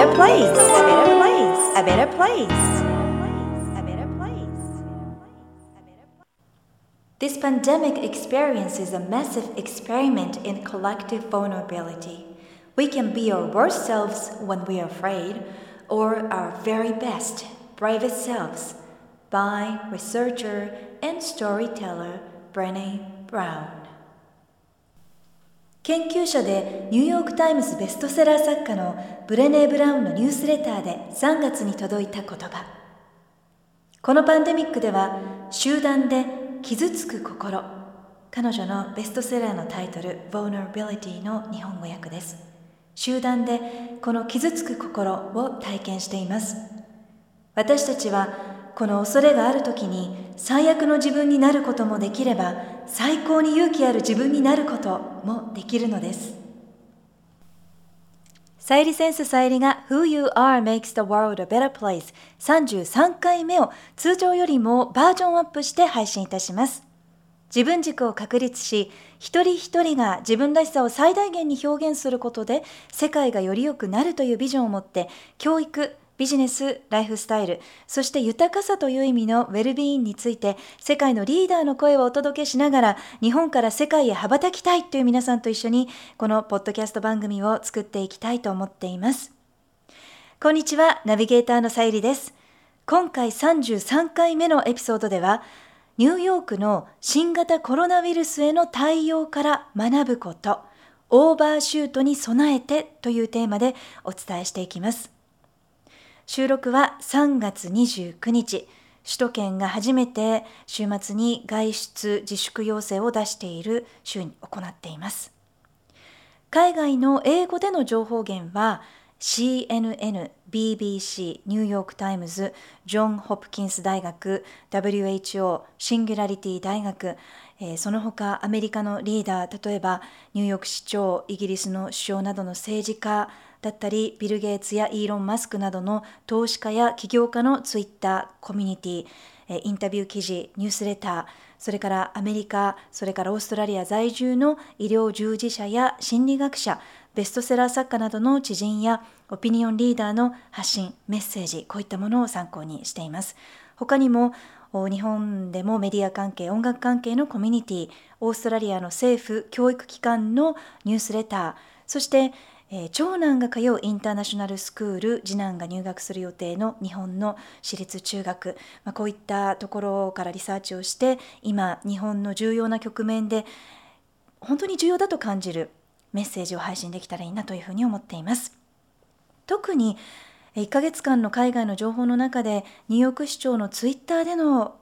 better place, a better place, a better place. This pandemic experience is a massive experiment in collective vulnerability. We can be our worst selves when we are afraid, or our very best, bravest selves, by researcher and storyteller Brené Brown. 研究者でニューヨーク・タイムズベストセラー作家のブレネー・ブラウンのニュースレターで3月に届いた言葉。このパンデミックでは集団で傷つく心。彼女のベストセラーのタイトル Vulnerability の日本語訳です。集団でこの傷つく心を体験しています。私たちはこの恐れがある時に最悪の自分になることもできれば最高に勇気ある自分になることもできるのです。さゆりセンスさゆりが Who You Are Makes the World a Better Place 33回目を通常よりもバージョンアップして配信いたします。自分軸を確立し一人一人が自分らしさを最大限に表現することで世界がより良くなるというビジョンを持って教育ビジネス、ライフスタイル、そして豊かさという意味のウェルビーインについて世界のリーダーの声をお届けしながら日本から世界へ羽ばたきたいという皆さんと一緒にこのポッドキャスト番組を作っていきたいと思っています。こんにちは、ナビゲーターのさゆりです。今回33回目のエピソードではニューヨークの新型コロナウイルスへの対応から学ぶこと、オーバーシュートに備えてというテーマでお伝えしていきます。収録は3月29日、首都圏が初めて週末に外出自粛要請を出している週に行っています。海外の英語での情報源は CNN、BBC、ニューヨーク・タイムズ、ジョン・ホプキンス大学、WHO、シンギュラリティ大学、えー、その他アメリカのリーダー、例えばニューヨーク市長、イギリスの首相などの政治家、だったりビル・ゲイツやイーロン・マスクなどの投資家や起業家のツイッターコミュニティインタビュー記事ニュースレターそれからアメリカそれからオーストラリア在住の医療従事者や心理学者ベストセラー作家などの知人やオピニオンリーダーの発信メッセージこういったものを参考にしています。他にも日本でもメディア関係音楽関係のコミュニティオーストラリアの政府教育機関のニュースレターそしてえー、長男が通うインターナショナルスクール次男が入学する予定の日本の私立中学、まあ、こういったところからリサーチをして今日本の重要な局面で本当に重要だと感じるメッセージを配信できたらいいなというふうに思っています。特に1ヶ月間の海外の情報の中でニューヨーク市長のツイッターでの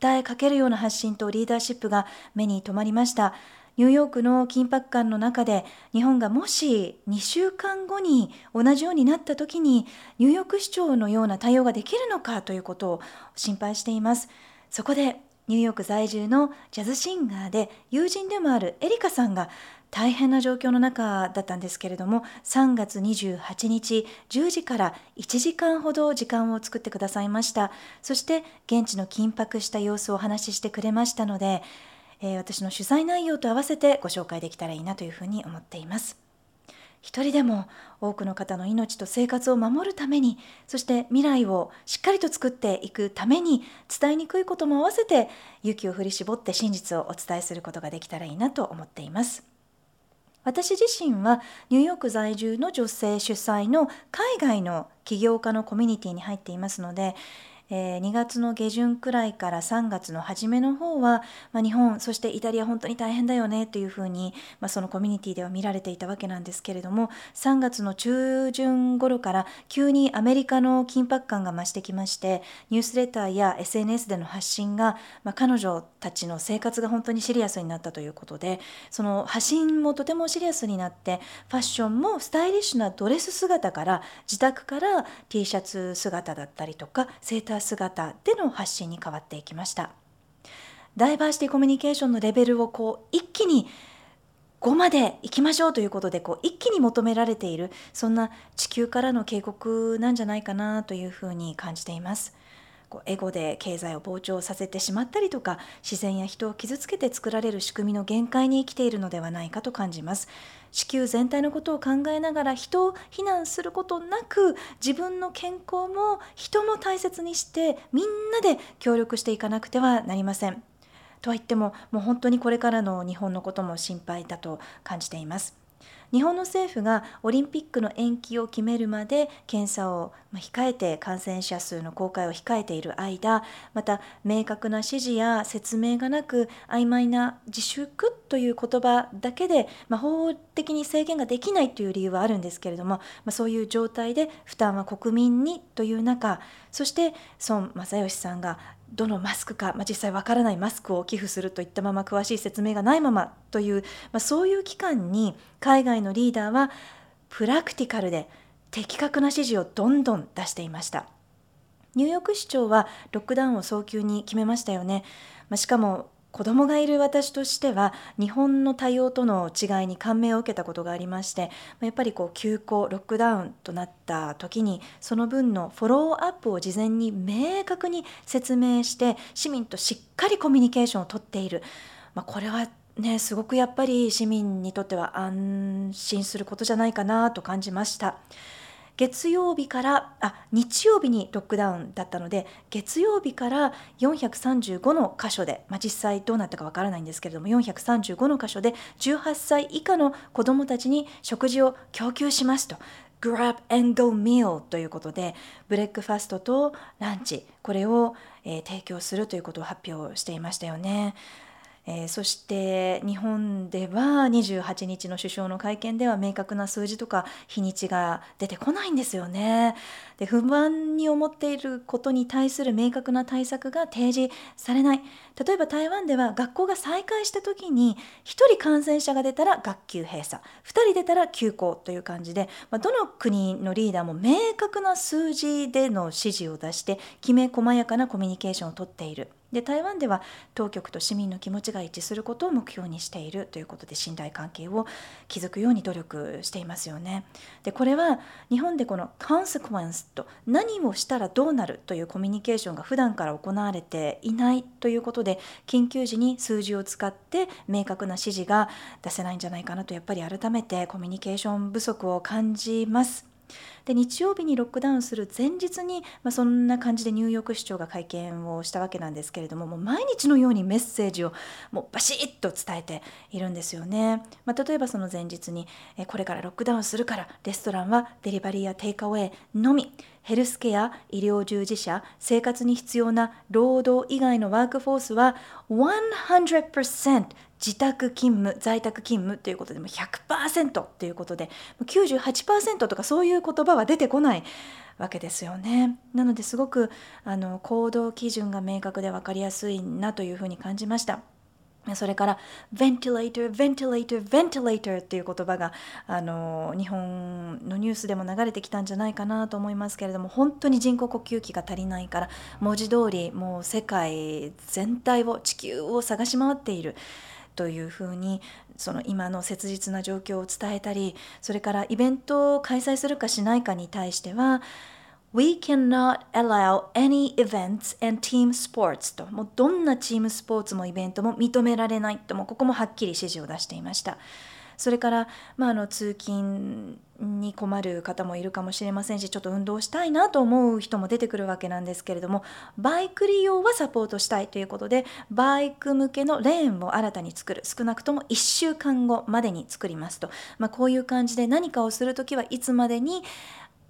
訴えかけるような発信とリーダーシップが目に留まりました。ニューヨークの緊迫感の中で日本がもし2週間後に同じようになった時にニューヨーク市長のような対応ができるのかということを心配しています。そこでニューヨーク在住のジャズシンガーで友人でもあるエリカさんが大変な状況の中だったんですけれども3月28日10時から1時間ほど時間を作ってくださいましたそして現地の緊迫した様子をお話ししてくれましたのでえー、私の取材内容と合わせてご紹介できたらいいなというふうに思っています。一人でも多くの方の命と生活を守るためにそして未来をしっかりと作っていくために伝えにくいことも合わせて勇気を振り絞って真実をお伝えすることができたらいいなと思っています。私自身はニューヨーク在住の女性主催の海外の起業家のコミュニティに入っていますのでえー、2月の下旬くらいから3月の初めの方は、まあ、日本そしてイタリア本当に大変だよねというふうに、まあ、そのコミュニティでは見られていたわけなんですけれども3月の中旬頃から急にアメリカの緊迫感が増してきましてニュースレターや SNS での発信が、まあ、彼女たちの生活が本当にシリアスになったということでその発信もとてもシリアスになってファッションもスタイリッシュなドレス姿から自宅から T シャツ姿だったりとかセーター姿での発信に変わっていきました。ダイバーシティコミュニケーションのレベルをこう一気に5まで行きましょうということでこう一気に求められているそんな地球からの警告なんじゃないかなというふうに感じています。こうエゴで経済を膨張させてしまったりとか自然や人を傷つけて作られる仕組みの限界に生きているのではないかと感じます。地球全体のことを考えながら人を非難することなく自分の健康も人も大切にしてみんなで協力していかなくてはなりません。とは言ってももう本当にこれからの日本のことも心配だと感じています。日本の政府がオリンピックの延期を決めるまで検査を控えて感染者数の公開を控えている間また明確な指示や説明がなく曖昧な自粛という言葉だけで、まあ、法的に制限ができないという理由はあるんですけれども、まあ、そういう状態で負担は国民にという中そして孫正義さんがどのマスクか、まあ、実際わからないマスクを寄付するといったまま詳しい説明がないままという、まあ、そういう期間に海外のリーダーはプラクティカルで的確な指示をどんどん出していました。ニューヨーク市長はロックダウンを早急に決めましたよね、まあ、しかも子供がいる私としては日本の対応との違いに感銘を受けたことがありましてやっぱりこう休校ロックダウンとなった時にその分のフォローアップを事前に明確に説明して市民としっかりコミュニケーションをとっている、まあ、これはねすごくやっぱり市民にとっては安心することじゃないかなと感じました。月曜日からあ日曜日にロックダウンだったので月曜日から435の箇所で、まあ、実際どうなったかわからないんですけれども435の箇所で18歳以下の子どもたちに食事を供給しますと Grab and Go Meal ということでブレックファストとランチこれを、えー、提供するということを発表していましたよね。えー、そして日本では28日の首相の会見では明確な数字とか日にちが出てこないんですよね。で不満に思っていることに対する明確な対策が提示されない例えば台湾では学校が再開した時に1人感染者が出たら学級閉鎖2人出たら休校という感じで、まあ、どの国のリーダーも明確な数字での指示を出してきめ細やかなコミュニケーションをとっている。で台湾では当局と市民の気持ちが一致することを目標にしているということで信頼関係を築くように努力していますよね。でこれは日本でこの consequence と何をしたらどうなるというコミュニケーションが普段から行われていないということで緊急時に数字を使って明確な指示が出せないんじゃないかなとやっぱり改めてコミュニケーション不足を感じます。で日曜日にロックダウンする前日に、まあ、そんな感じでニューヨーク市長が会見をしたわけなんですけれどももう毎日のようにメッセージをもうバシッと伝えているんですよね。まあ、例えばその前日にえこれからロックダウンするからレストランはデリバリーやテイクアウェイのみヘルスケア医療従事者生活に必要な労働以外のワークフォースは100%自宅勤務在宅勤務ということでも100%ということで98%とかそういう言葉は出てこないわけですよね。なのですごくあの行動基準が明確で分かりやすいなというふうに感じました。それから ventilator, ventilator, ventilator っていう言葉があの日本のニュースでも流れてきたんじゃないかなと思いますけれども本当に人工呼吸器が足りないから文字通りもう世界全体を地球を探し回っている。というふうにその今の切実な状況を伝えたりそれからイベントを開催するかしないかに対しては We cannot allow any events and team sports ともうどんなチームスポーツもイベントも認められないともここもはっきり指示を出していました。それから、まあ、あの通勤に困る方もいるかもしれませんしちょっと運動したいなと思う人も出てくるわけなんですけれどもバイク利用はサポートしたいということでバイク向けのレーンを新たに作る少なくとも1週間後までに作りますと、まあ、こういう感じで何かをする時はいつまでに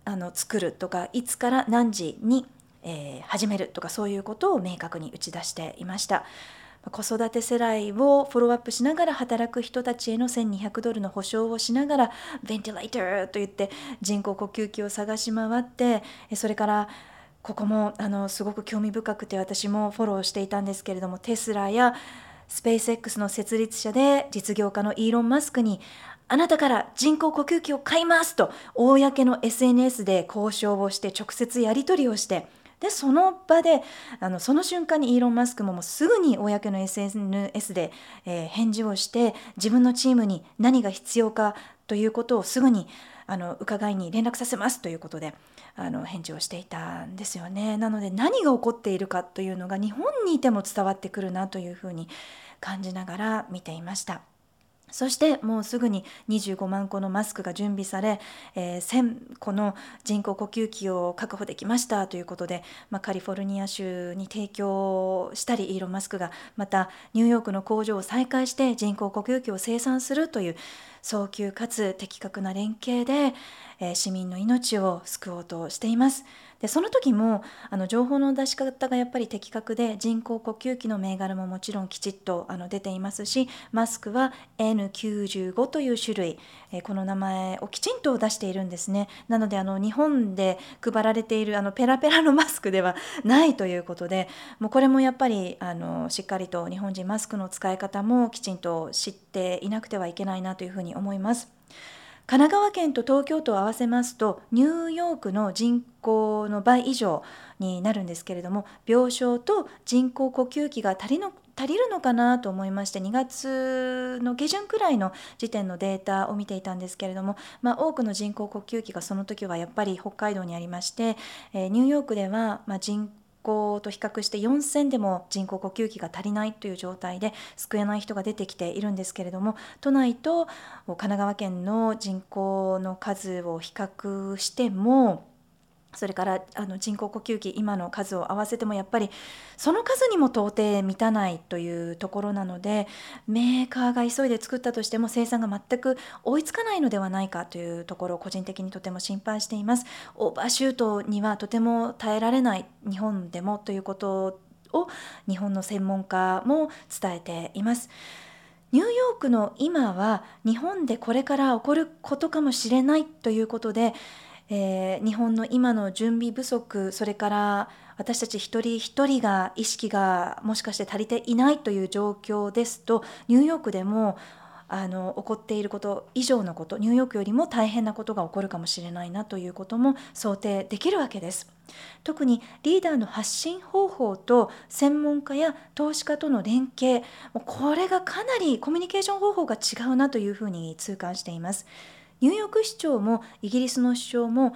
あの作るとかいつから何時に、えー、始めるとかそういうことを明確に打ち出していました。子育て世代をフォローアップしながら働く人たちへの1200ドルの保証をしながらベンティレーターと言って人工呼吸器を探し回ってそれからここもあのすごく興味深くて私もフォローしていたんですけれどもテスラやスペース X の設立者で実業家のイーロン・マスクにあなたから人工呼吸器を買いますと公の SNS で交渉をして直接やり取りをしてでその場であのその瞬間にイーロン・マスクももうすぐに公の SNS で、えー、返事をして自分のチームに何が必要かということをすぐにあの伺いに連絡させますということであの返事をしていたんですよね。なので何が起こっているかというのが日本にいても伝わってくるなというふうに感じながら見ていました。そしてもうすぐに25万個のマスクが準備され、えー、1000個の人工呼吸器を確保できましたということで、まあ、カリフォルニア州に提供したりイーロン・マスクがまたニューヨークの工場を再開して人工呼吸器を生産するという早急かつ的確な連携で、えー、市民の命を救おうとしています。でその時もあの情報の出し方がやっぱり的確で人工呼吸器の銘柄ももちろんきちっとあの出ていますしマスクは N95 という種類、え、この名前をきちんと出しているんですねなのであの日本で配られているあのペラペラの マスクではないということでもうこれもやっぱりあのしっかりと日本人マスクの使い方もきちんと知っていなくてはいけないなというふうに思います。神奈川県と東京都を合わせますとニューヨークの人口の倍以上になるんですけれども病床と人工呼吸器が足りの足りるのかなと思いまして2月の下旬くらいの時点のデータを見ていたんですけれども、まあ、多くの人工呼吸器がその時はやっぱり北海道にありまして、え、ニューヨークではま人口と比較して4000でも人工呼吸器が足りないという状態で救えない人が出てきているんですけれども都内と神奈川県の人口の数を比較してもそれからあの人工呼吸器今の数を合わせてもやっぱりその数にも到底満たないというところなのでメーカーが急いで作ったとしても生産が全く追いつかないのではないかというところを個人的にとても心配しています。オーバーシュートにはとても耐えられない日本でもということを日本の専門家も伝えています。ニューヨークの今は日本でこれから起こることかもしれないということでえー、日本の今の準備不足それから私たち一人一人が意識がもしかして足りていないという状況ですとニューヨークでもあの起こっていること以上のことニューヨークよりも大変なことが起こるかもしれないなということも想定できるわけです。特にリーダーの発信方法と専門家や投資家との連携これがかなりコミュニケーション方法が違うなというふうに痛感しています。ニューヨーク市長もイギリスの首相も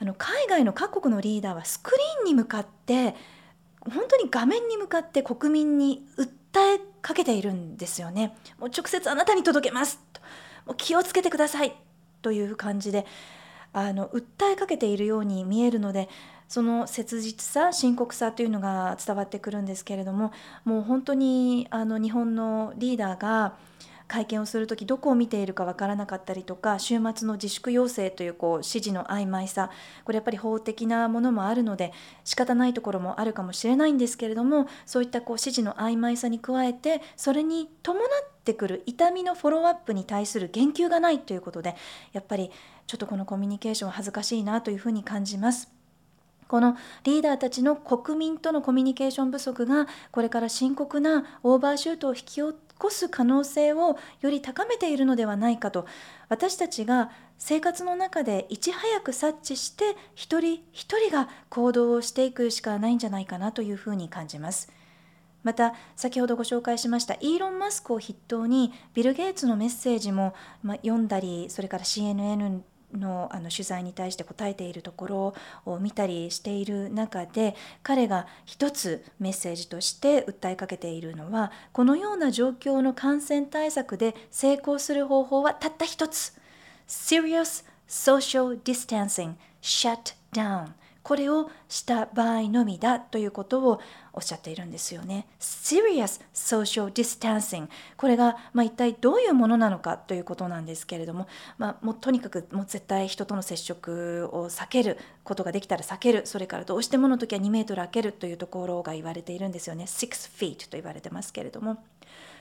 あの海外の各国のリーダーはスクリーンに向かって本当に画面に向かって国民に訴えかけているんですよね。もう直接あなたに届けますもう気をつけてくださいという感じであの訴えかけているように見えるのでその切実さ深刻さというのが伝わってくるんですけれどももう本当にあの日本のリーダーが会見をする時どこを見ているかわからなかったりとか週末の自粛要請というこう指示の曖昧さこれやっぱり法的なものもあるので仕方ないところもあるかもしれないんですけれどもそういったこう指示の曖昧さに加えてそれに伴ってくる痛みのフォローアップに対する言及がないということでやっぱりちょっとこのコミュニケーションは恥ずかしいなというふうに感じます。このリーダーたちの国民とのコミュニケーション不足がこれから深刻なオーバーシュートを引き起こす可能性をより高めているのではないかと私たちが生活の中でいち早く察知して一人一人が行動をしていくしかないんじゃないかなというふうに感じます。また先ほどご紹介しましたイーロン・マスクを筆頭にビル・ゲイツのメッセージも、ま読んだりそれから CNN のあの取材に対して答えているところを見たりしている中で彼が一つメッセージとして訴えかけているのはこのような状況の感染対策で成功する方法はたった一つ。Serious Social Distancing Shut Down. これをした場合のみだということをおっしゃっているんですよね。Serious Social Distancing これが、まあ、一体どういうものなのかということなんですけれども、まあ、もうとにかくもう絶対人との接触を避けることができたら避けるそれからどうしてもの時は2メートル空けるというところが言われているんですよね。6 feet と言われてますけれども。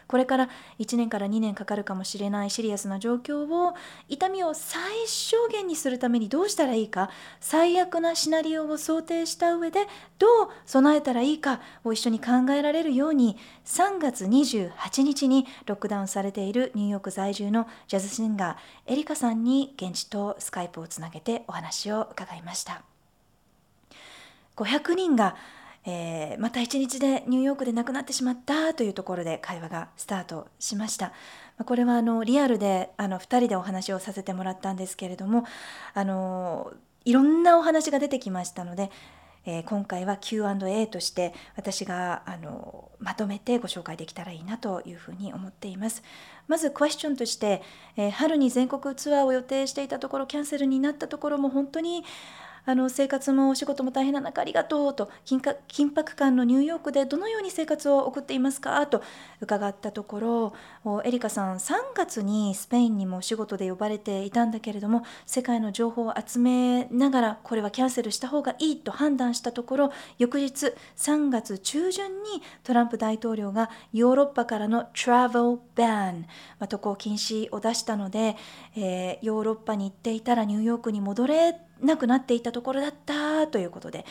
これから1年から2年かかるかもしれないシリアスな状況を痛みを最小限にするためにどうしたらいいか最悪なシナリオを想定した上でどう備えたらいいかを一緒に考えられるように3月28日にロックダウンされているニューヨーク在住のジャズシンガーエリカさんに現地とスカイプをつなげてお話を伺いました。500人がえー、また一日でニューヨークで亡くなってしまったというところで会話がスタートしました。これはあのリアルであの2人でお話をさせてもらったんですけれどもあのいろんなお話が出てきましたので、えー、今回は Q&A として私があのまとめてご紹介できたらいいなというふうに思っています。まずクエスチョンとして、えー、春に全国ツアーを予定していたところキャンセルになったところも本当にあの生活もお仕事も大変な中ありがとうと緊迫感のニューヨークでどのように生活を送っていますか？と伺ったところエリカさん3月にスペインにもお仕事で呼ばれていたんだけれども世界の情報を集めながらこれはキャンセルした方がいいと判断したところ翌日3月中旬にトランプ大統領がヨーロッパからのトラベルバン、まあ、渡航禁止を出したので、えー、ヨーロッパに行っていたらニューヨークに戻れなくなっていたところだったということで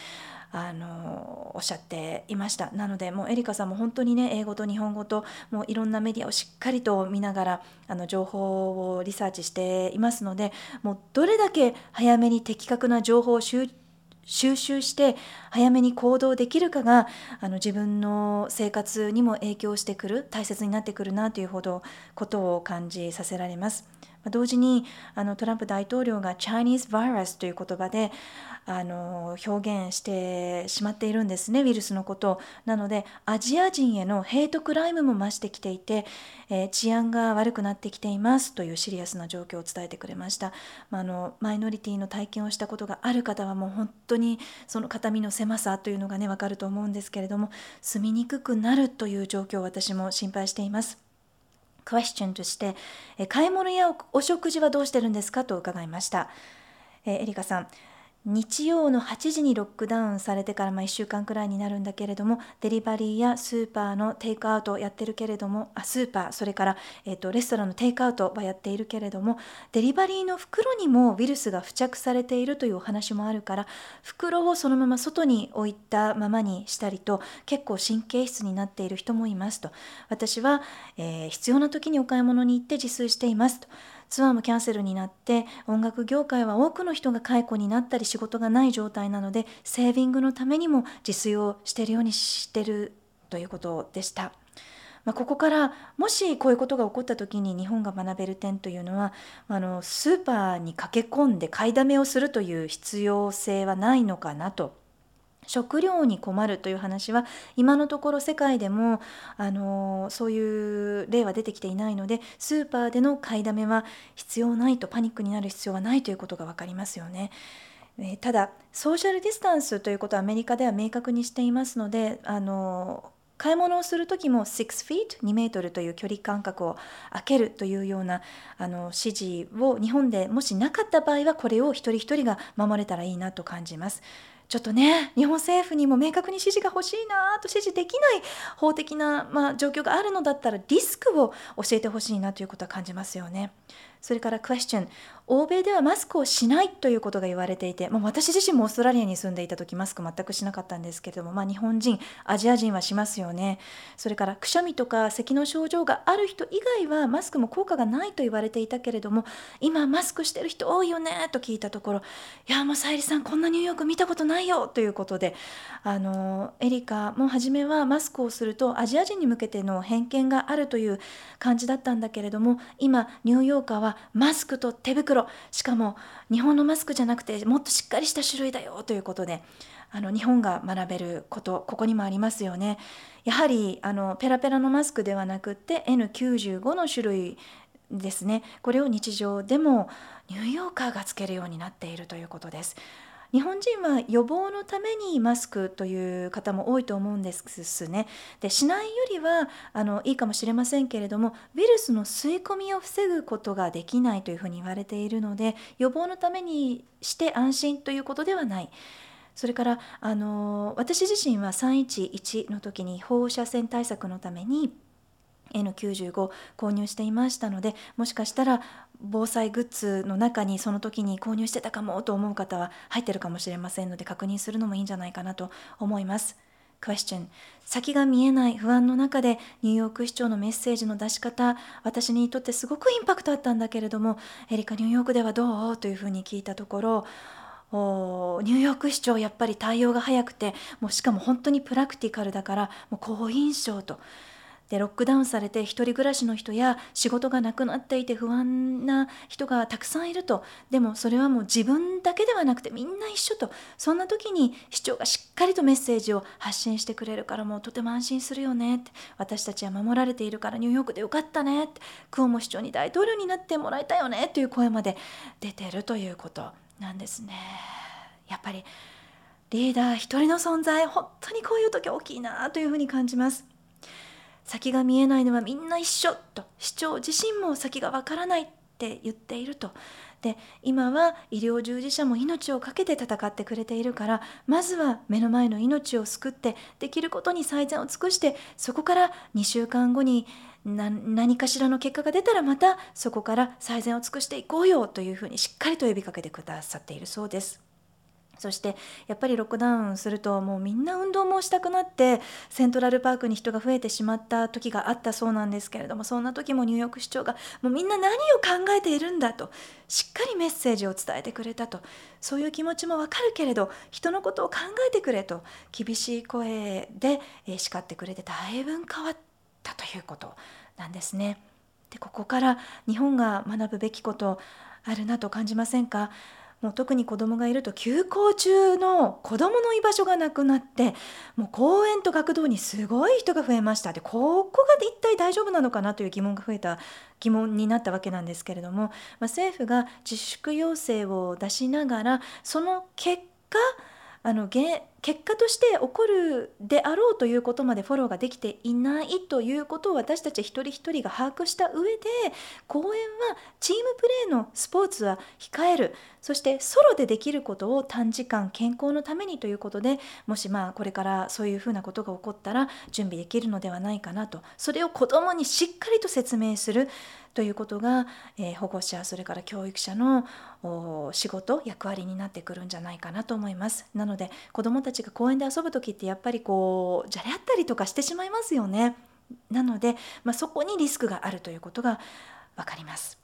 あのおっしゃっていましたなのでもうエリカさんも本当にね英語と日本語ともういろんなメディアをしっかりと見ながらあの情報をリサーチしていますのでもうどれだけ早めに的確な情報を収収集して早めに行動できるかがあの自分の生活にも影響してくる大切になってくるなというほどことを感じさせられます。同時にあのトランプ大統領が Chinese virus という言葉であの表現してしまっているんですねウイルスのことをなのでアジア人へのヘイトクライムも増してきていて、えー、治安が悪くなってきていますというシリアスな状況を伝えてくれました、まあ、のマイノリティの体験をしたことがある方はもう本当にその肩身の狭さというのがね分かると思うんですけれども住みにくくなるという状況を私も心配しています。クエスチョンとして、買い物やお食事はどうしてるんですかと伺いました。えエリカさん、日曜の8時にロックダウンされてからま1週間くらいになるんだけれどもデリバリーやスーパーのテイクアウトをやってるけれどもあスーパーそれから、えーと、レストランのテイクアウトはやっているけれどもデリバリーの袋にもウイルスが付着されているというお話もあるから袋をそのまま外に置いたままにしたりと結構神経質になっている人もいますと私は、えー、必要な時にお買い物に行って自炊していますと。ツアーもキャンセルになって音楽業界は多くの人が解雇になったり仕事がない状態なのでセービングのためにも自炊をしているようにしてるということでした。まあ、ここからもしこういうことが起こった時に日本が学べる点というのはあのスーパーに駆け込んで買いだめをするという必要性はないのかなと食料に困るという話は今のところ世界でもあのそういう例は出てきていないのでスーパーでの買いだめは必要ないとパニックになる必要はないということが分かりますよね。えただソーシャルディスタンスということはアメリカでは明確にしていますのであの買い物をする時も6 feet 2メートルという距離感覚を空けるというようなあの指示を日本でもしなかった場合はこれを一人一人が守れたらいいなと感じます。ちょっとね日本政府にも明確に指示が欲しいなと指示できない法的な、まあ、状況があるのだったらリスクを教えてほしいなということは感じますよね。それからクエスチョン欧米ではマスクをしないということが言われていて、まあ、私自身もオーストラリアに住んでいた時マスク全くしなかったんですけれども、まあ、日本人アジア人はしますよね。それからくしゃみとか咳の症状がある人以外はマスクも効果がないと言われていたけれども今マスクしてる人多いよねと聞いたところいやもうさゆりさんこんなニューヨーク見たことないよということであのエリカも初めはマスクをするとアジア人に向けての偏見があるという感じだったんだけれども今ニューヨーカーはマスクと手袋しかも日本のマスクじゃなくてもっとしっかりした種類だよということであの日本が学べることここにもありますよね。やはりあのペラペラのマスクではなくて N95 の種類ですね。これを日常でもニューヨーカーがつけるようになっているということです。日本人は予防のためにマスクという方も多いと思うんですね。でしないよりはあのいいかもしれませんけれどもウイルスの吸い込みを防ぐことができないというふうに言われているので予防のためにして安心ということではない。それからあの私自身は311の時に放射線対策のために N95 購入していましたのでもしかしたら防災グッズの中にその時に購入してたかもと思う方は入ってるかもしれませんので確認するのもいいんじゃないかなと思います。Question 先が見えない不安の中でニューヨーク市長のメッセージの出し方私にとってすごくインパクトあったんだけれどもエリカニューヨークではどう？というふうに聞いたところおニューヨーク市長やっぱり対応が早くてもうしかも本当にプラクティカルだからもう好印象と。でロックダウンされて一人暮らしの人や仕事がなくなっていて不安な人がたくさんいると。でもそれはもう自分だけではなくてみんな一緒と。そんな時に市長がしっかりとメッセージを発信してくれるからもうとても安心するよね。って。私たちは守られているからニューヨークでよかったね。って。クオモ市長に大統領になってもらいたいよね。という声まで出てるということ。なんですね。やっぱりリーダー一人の存在本当にこういう時大きいなというふうに感じます。先が見えないのはみんな一緒と市長自身も先がわからないって言っているとで今は医療従事者も命を懸けて戦ってくれているからまずは目の前の命を救ってできることに最善を尽くしてそこから2週間後に何かしらの結果が出たらまたそこから最善を尽くしていこうよというふうにしっかりと呼びかけてくださっているそうです。そしてやっぱりロックダウンするともうみんな運動もしたくなってセントラルパークに人が増えてしまった時があったそうなんですけれどもそんな時もニューヨーク市長がもうみんな何を考えているんだとしっかりメッセージを伝えてくれたとそういう気持ちもわかるけれど人のことを考えてくれと厳しい声で叱ってくれてだいぶ変わったということなんですね。でここから日本が学ぶべきことあるなと感じませんか？もう特に子供がいると休校中の子供の居場所がなくなってもう公園と学童にすごい人が増えました。でここが一体大丈夫なのかなという疑問が増えた疑問になったわけなんですけれども、まあ、政府が自粛要請を出しながらその結果あの結果として起こるであろうということまでフォローができていないということを私たち一人一人が把握した上で公演はチームプレーのスポーツは控える。そしてソロでできることを短時間健康のためにということでもしまあこれからそういうふうなことが起こったら準備できるのではないかなと。それを子どもにしっかりと説明する。ということが、えー、保護者それから教育者の仕事役割になってくるんじゃないかなと思います。なので子どもたちが公園で遊ぶ時ってやっぱりこうじゃれ合ったりとかしてしまいますよね。なので、まあ、そこにリスクがあるということが分かります。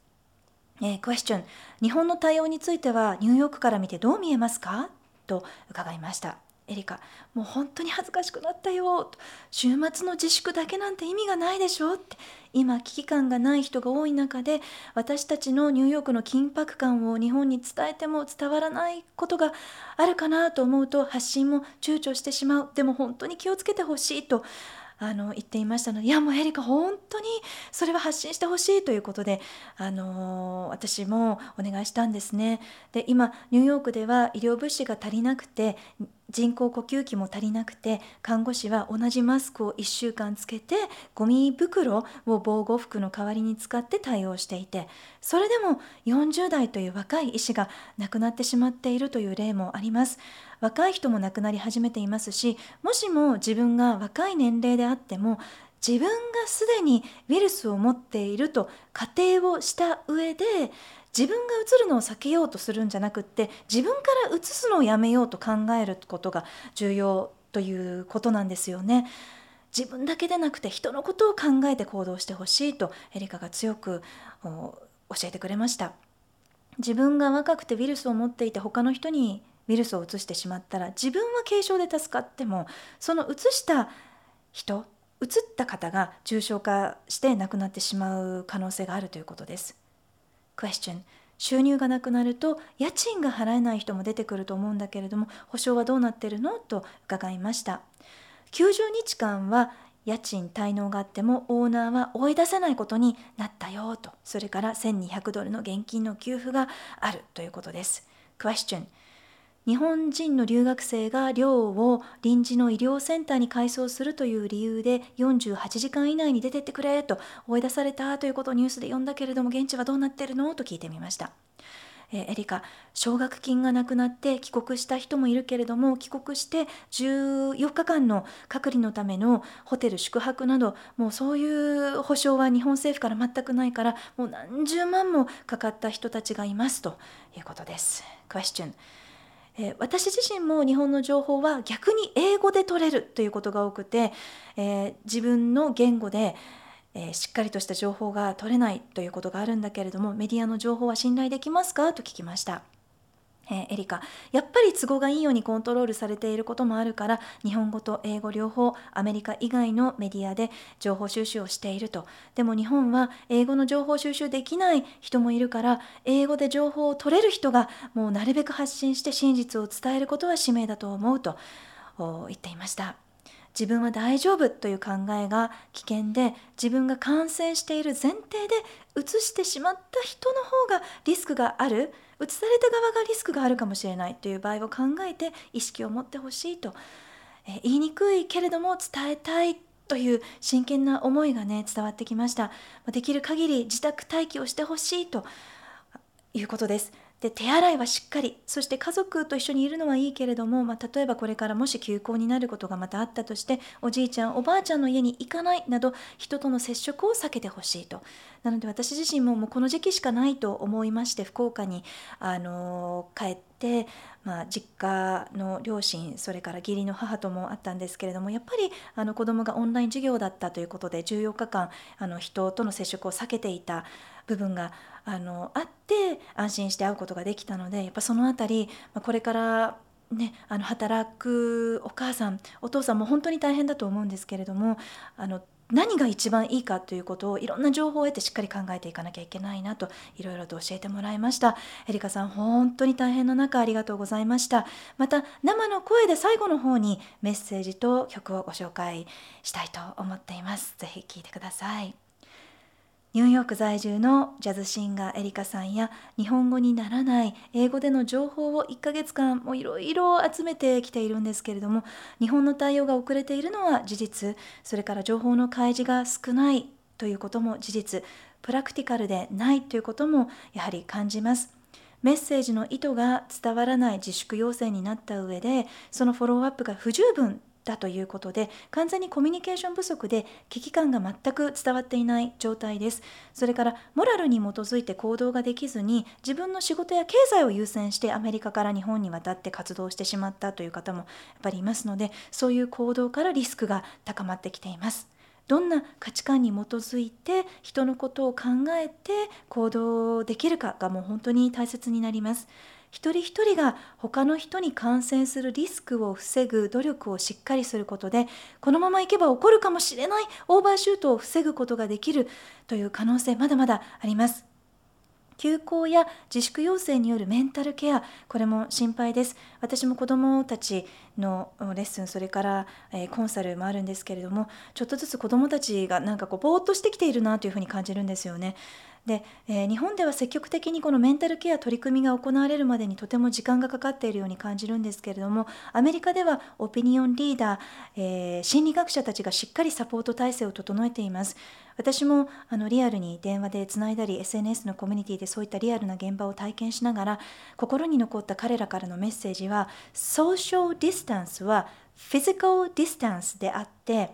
えー、クエスチョン。日本の対応についてはニューヨークから見てどう見えますか？と伺いました。エリカもう本当に恥ずかしくなったよ。と週末の自粛だけなんて意味がないでしょって。今危機感がない人が多い中で私たちのニューヨークの緊迫感を日本に伝えても伝わらないことがあるかなと思うと発信も躊躇してしまう。でも本当に気をつけてほしいとあの言っていましたの。でいやもうエリカ本当にそれは発信してほしいということであの私もお願いしたんですね。で今ニューヨークでは医療物資が足りなくて人工呼吸器も足りなくて看護師は同じマスクを1週間つけてゴミ袋を防護服の代わりに使って対応していてそれでも40代という若い医師が亡くなってしまっているという例もあります。若い人も亡くなり始めていますしもしも自分が若い年齢であっても自分がすでにウイルスを持っていると仮定をした上で自分がうつるのを避けようとするんじゃなくって自分からうつすのをやめようと考えることが重要ということなんですよね。自分だけでなくて人のことを考えて行動してほしいとエリカが強く教えてくれました自分が若くてウイルスを持っていて他の人にウイルスを移してしまったら自分は軽症で助かってもその移した人移った方が重症化して亡くなってしまう可能性があるということです。Question 収入がなくなると家賃が払えない人も出てくると思うんだけれども保証はどうなってるの？と伺いました。90日間は家賃滞納があってもオーナーは追い出せないことになったよと。それから1200ドルの現金の給付があるということです。Question 日本人の留学生が寮を臨時の医療センターに改装するという理由で48時間以内に出てってくれと追い出されたということをニュースで読んだけれども現地はどうなってるの？と聞いてみました。えエリカ奨学金がなくなって帰国した人もいるけれども帰国して14日間の隔離のためのホテル宿泊などもうそういう保証は日本政府から全くないからもう何十万もかかった人たちがいますということです。Question え、私自身も日本の情報は逆に英語で取れるということが多くて、え、自分の言語で、え、しっかりとした情報が取れないということがあるんだけれどもメディアの情報は信頼できますか？と聞きました。えー、エリカ。やっぱり都合がいいようにコントロールされていることもあるから日本語と英語両方アメリカ以外のメディアで情報収集をしていると。でも日本は英語の情報収集できない人もいるから英語で情報を取れる人がもうなるべく発信して真実を伝えることは使命だと思うと言っていました。自分は大丈夫という考えが危険で自分が感染している前提でうつしてしまった人の方がリスクがある。移された側がリスクがあるかもしれないという場合を考えて意識を持ってほしいと、え言いにくいけれども伝えたいという真剣な思いがね伝わってきました。できる限り自宅待機をしてほしいということです。で手洗いはしっかり。そして家族と一緒にいるのはいいけれども、まあ、例えばこれからもし休校になることがまたあったとしておじいちゃんおばあちゃんの家に行かないなど人との接触を避けてほしいと。なので私自身ももうこの時期しかないと思いまして福岡にあの帰って、まあ、実家の両親それから義理の母ともあったんですけれどもやっぱりあの子どもがオンライン授業だったということで14日間あの人との接触を避けていた部分があのあって安心して会うことができたのでやっぱその辺りこれからね、あの働くお母さんお父さんも本当に大変だと思うんですけれどもあの何が一番いいかということをいろんな情報を得てしっかり考えていかなきゃいけないなといろいろと教えてもらいました。エリカさん本当に大変な中ありがとうございました。また生の声で最後の方にメッセージと曲をご紹介したいと思っています。ぜひ聴いてください。ニューヨーク在住のジャズシンガーエリカさんや日本語にならない英語での情報を1ヶ月間もいろいろ集めてきているんですけれども日本の対応が遅れているのは事実それから情報の開示が少ないということも事実プラクティカルでないということもやはり感じます。メッセージの意図が伝わらない自粛要請になった上でそのフォローアップが不十分だということで完全にコミュニケーション不足で危機感が全く伝わっていない状態です。それからモラルに基づいて行動ができずに自分の仕事や経済を優先してアメリカから日本に渡って活動してしまったという方もやっぱりいますのでそういう行動からリスクが高まってきています。どんな価値観に基づいて人のことを考えて行動できるかがもう本当に大切になります。一人一人が他の人に感染するリスクを防ぐ努力をしっかりすることでこのままいけば起こるかもしれないオーバーシュートを防ぐことができるという可能性まだまだあります。休校や自粛要請によるメンタルケアこれも心配です私も子どもたちのレッスンそれから、え、コンサルもあるんですけれどもちょっとずつ子どもたちがなんかこうぼーっとしてきているなというふうに感じるんですよねで、えー、日本では積極的にこのメンタルケア取り組みが行われるまでにとても時間がかかっているように感じるんですけれどもアメリカではオピニオンリーダー、えー、心理学者たちがしっかりサポート体制を整えています私もあのリアルに電話でつないだり SNS のコミュニティでそういったリアルな現場を体験しながら心に残った彼らからのメッセージはソーシャルディスタンスはフィジカルディスタンスであって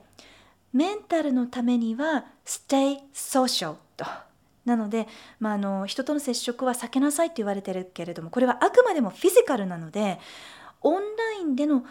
メンタルのためには stay social と。なので、まあ、あの人との接触は避けなさいって言われてるけれどもこれはあくまでもフィジカルなのでオンラインでの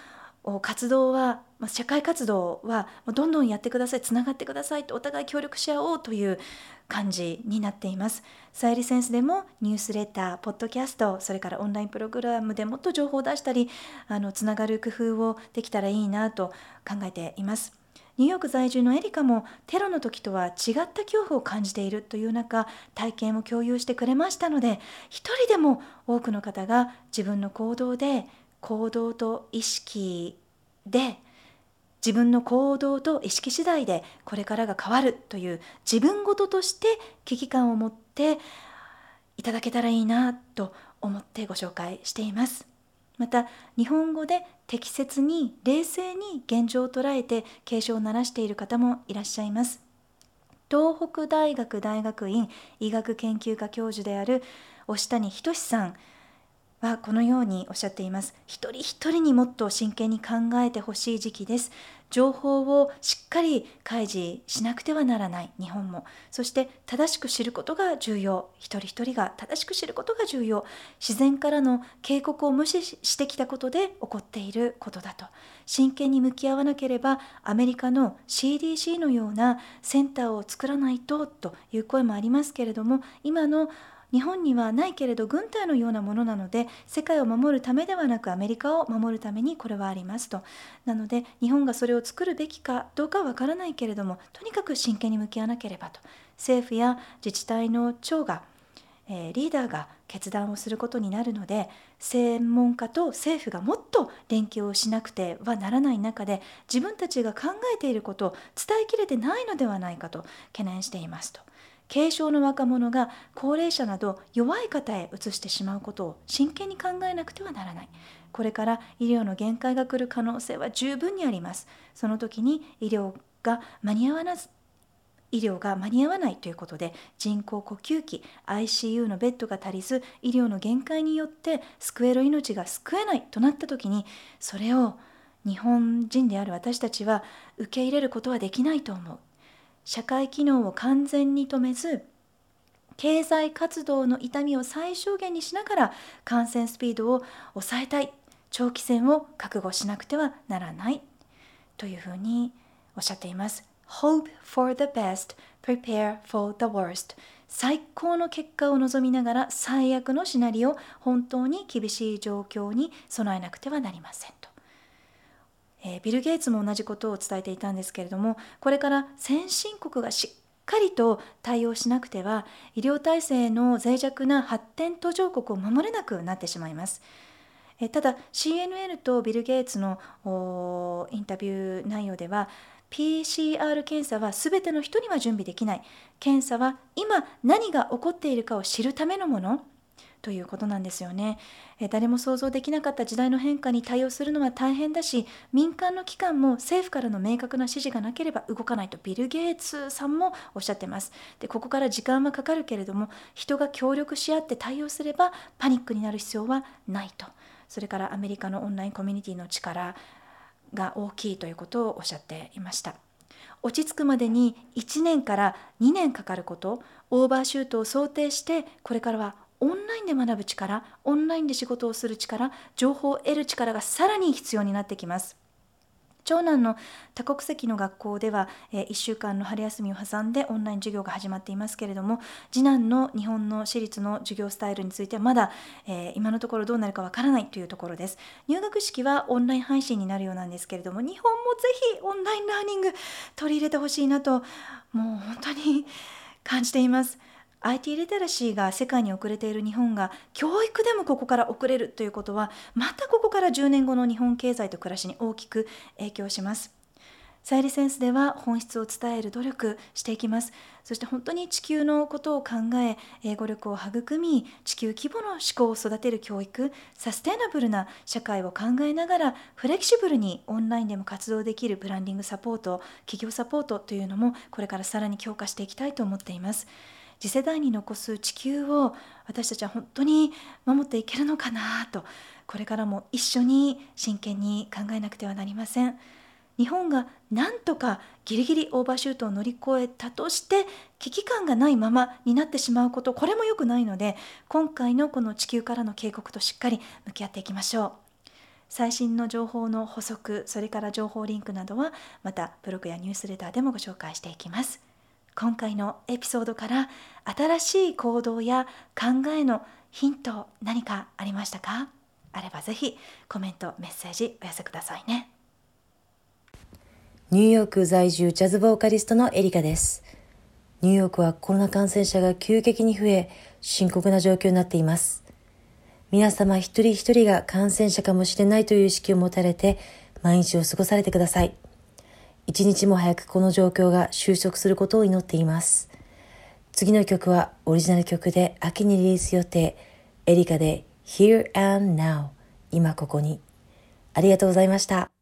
活動は、ま、社会活動はどんどんやってくださいつながってくださいとお互い協力し合おうという感じになっています。サイリセンスでもニュースレター、ポッドキャスト、それからオンラインプログラムでもっと情報を出したり、あのつながる工夫をできたらいいなと考えています。ニューヨーク在住のエリカもテロの時とは違った恐怖を感じているという中体験を共有してくれましたので一人でも多くの方が自分の行動で行動と意識で自分の行動と意識次第でこれからが変わるという自分ごととして危機感を持っていただけたらいいなと思ってご紹介しています。また日本語で適切に冷静に現状を捉えて警鐘を鳴らしている方もいらっしゃいます。東北大学大学院医学研究科教授である押谷仁さんはこのようにおっしゃっています。一人一人にもっと真剣に考えてほしい時期です。情報をしっかり開示しなくてはならない日本も。そして正しく知ることが重要。一人一人が正しく知ることが重要。自然からの警告を無視してきたことで起こっていることだと。真剣に向き合わなければアメリカの CDC のようなセンターを作らないとという声もありますけれども今の日本にはないけれど軍隊のようなものなので世界を守るためではなくアメリカを守るためにこれはありますとなので日本がそれを作るべきかどうかわからないけれどもとにかく真剣に向き合わなければと政府や自治体の長がえリーダーが決断をすることになるので専門家と政府がもっと連携をしなくてはならない中で自分たちが考えていることを伝えきれてないのではないかと懸念していますと。軽症の若者が高齢者など弱い方へ移してしまうことを真剣に考えなくてはならない。これから医療の限界が来る可能性は十分にあります。その時に医療が間に合わず医療が間に合わないということで人工呼吸器 ICU のベッドが足りず医療の限界によって救える命が救えないとなった時にそれを日本人である私たちは受け入れることはできないと思う。社会機能を完全に止めず経済活動の痛みを最小限にしながら感染スピードを抑えたい。長期戦を覚悟しなくてはならない。というふうにおっしゃっています。Hope for the best, prepare for the worst. 最高の結果を望みながら最悪のシナリオ本当に厳しい状況に備えなくてはなりません、えー、ビル・ゲイツも同じことを伝えていたんですけれどもこれから先進国がしっかりと対応しなくては医療体制の脆弱な発展途上国を守れなくなってしまいます。ただ CNN とビル・ゲイツのインタビュー内容では PCR 検査は全ての人には準備できない検査は今何が起こっているかを知るためのものということなんですよね。え誰も想像できなかった時代の変化に対応するのは大変だし民間の機関も政府からの明確な指示がなければ動かないとビル・ゲイツさんもおっしゃってます。でここから時間はかかるけれども人が協力し合って対応すればパニックになる必要はないと。それからアメリカのオンラインコミュニティの力が大きいということをおっしゃっていました。落ち着くまでに1年から2年かかることオーバーシュートを想定してこれからはオンラインで学ぶ力オンラインで仕事をする力情報を得る力がさらに必要になってきます長男の多国籍の学校では、え1週間の春休みを挟んでオンライン授業が始まっていますけれども次男の日本の私立の授業スタイルについてはまだ、え今のところどうなるかわからないというところです入学式はオンライン配信になるようなんですけれども日本もぜひオンラインラーニング取り入れてほしいなともう本当に感じています。IT リテラシーが世界に遅れている日本が教育でもここから遅れるということはまたここから10年後の日本経済と暮らしに大きく影響します。サイリセンスでは本質を伝える努力していきますそして本当に地球のことを考え英語力を育み地球規模の思考を育てる教育サステイナブルな社会を考えながらフレキシブルにオンラインでも活動できるブランディングサポート企業サポートというのもこれからさらに強化していきたいと思っています次世代に残す地球を私たちは本当に守っていけるのかなとこれからも一緒に真剣に考えなくてはなりません。日本がなんとかギリギリオーバーシュートを乗り越えたとして危機感がないままになってしまうことこれも良くないので今回のこの地球からの警告としっかり向き合っていきましょう最新の情報の補足それから情報リンクなどはまたブログやニュースレターでもご紹介していきます今回のエピソードから新しい行動や考えのヒント何かありましたか？あればぜひコメントメッセージお寄せくださいね。ニューヨーク在住ジャズボーカリストのエリカです。ニューヨークはコロナ感染者が急激に増え深刻な状況になっています。皆様一人一人が感染者かもしれないという意識を持たれて毎日を過ごされてください。一日も早くこの状況が収束することを祈っています。次の曲はオリジナル曲で秋にリリース予定、エリカで Here and Now 今ここに。ありがとうございました。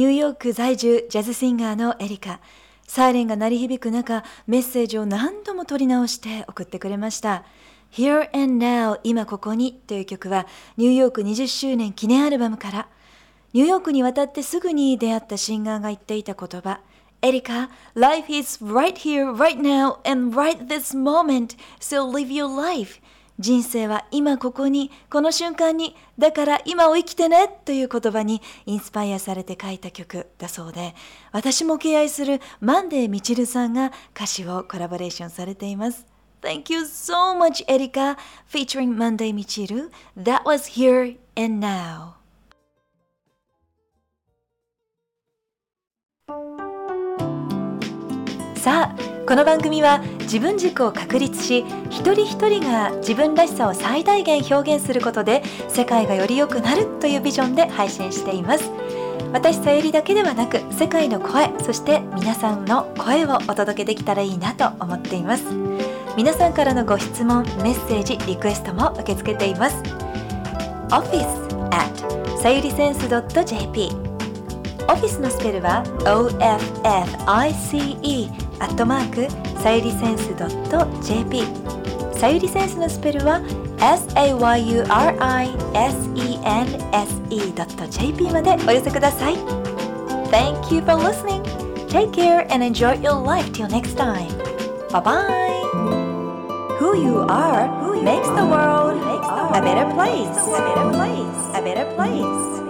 ニューヨーク在住ジャズシンガーのエリカ。サイレンが鳴り響く中、メッセージを何度も取り直して送ってくれました。Here and Now 今ここにという曲はニューヨーク20周年記念アルバムからニューヨークに渡ってすぐに出会ったシンガーが言っていた言葉エリカ Life is right here, right now, and right this moment, so live your life 人生は今ここに、この瞬間に、だから今を生きてねという言葉にインスパイアされて書いた曲だそうで、私も敬愛するマンデーみちるさんが歌詞をコラボレーションされています。Thank you so much, Erika, featuring Monday Michiru. That was Here and Now. さあこの番組は自分軸を確立し一人一人が自分らしさを最大限表現することで世界がより良くなるというビジョンで配信しています。私さゆりだけではなく世界の声そして皆さんの声をお届けできたらいいなと思っています。皆さんからのご質問メッセージリクエストも受け付けています。office at さゆりセンス .jp オフィスのスペルは OFFICE アットマークさゆりセンス .jp さゆりセンスのスペルは sayurisense.jp までお寄せください Thank you for listening Take care and enjoy your life till next time Bye bye Who you are makes the world a better place A better place A better place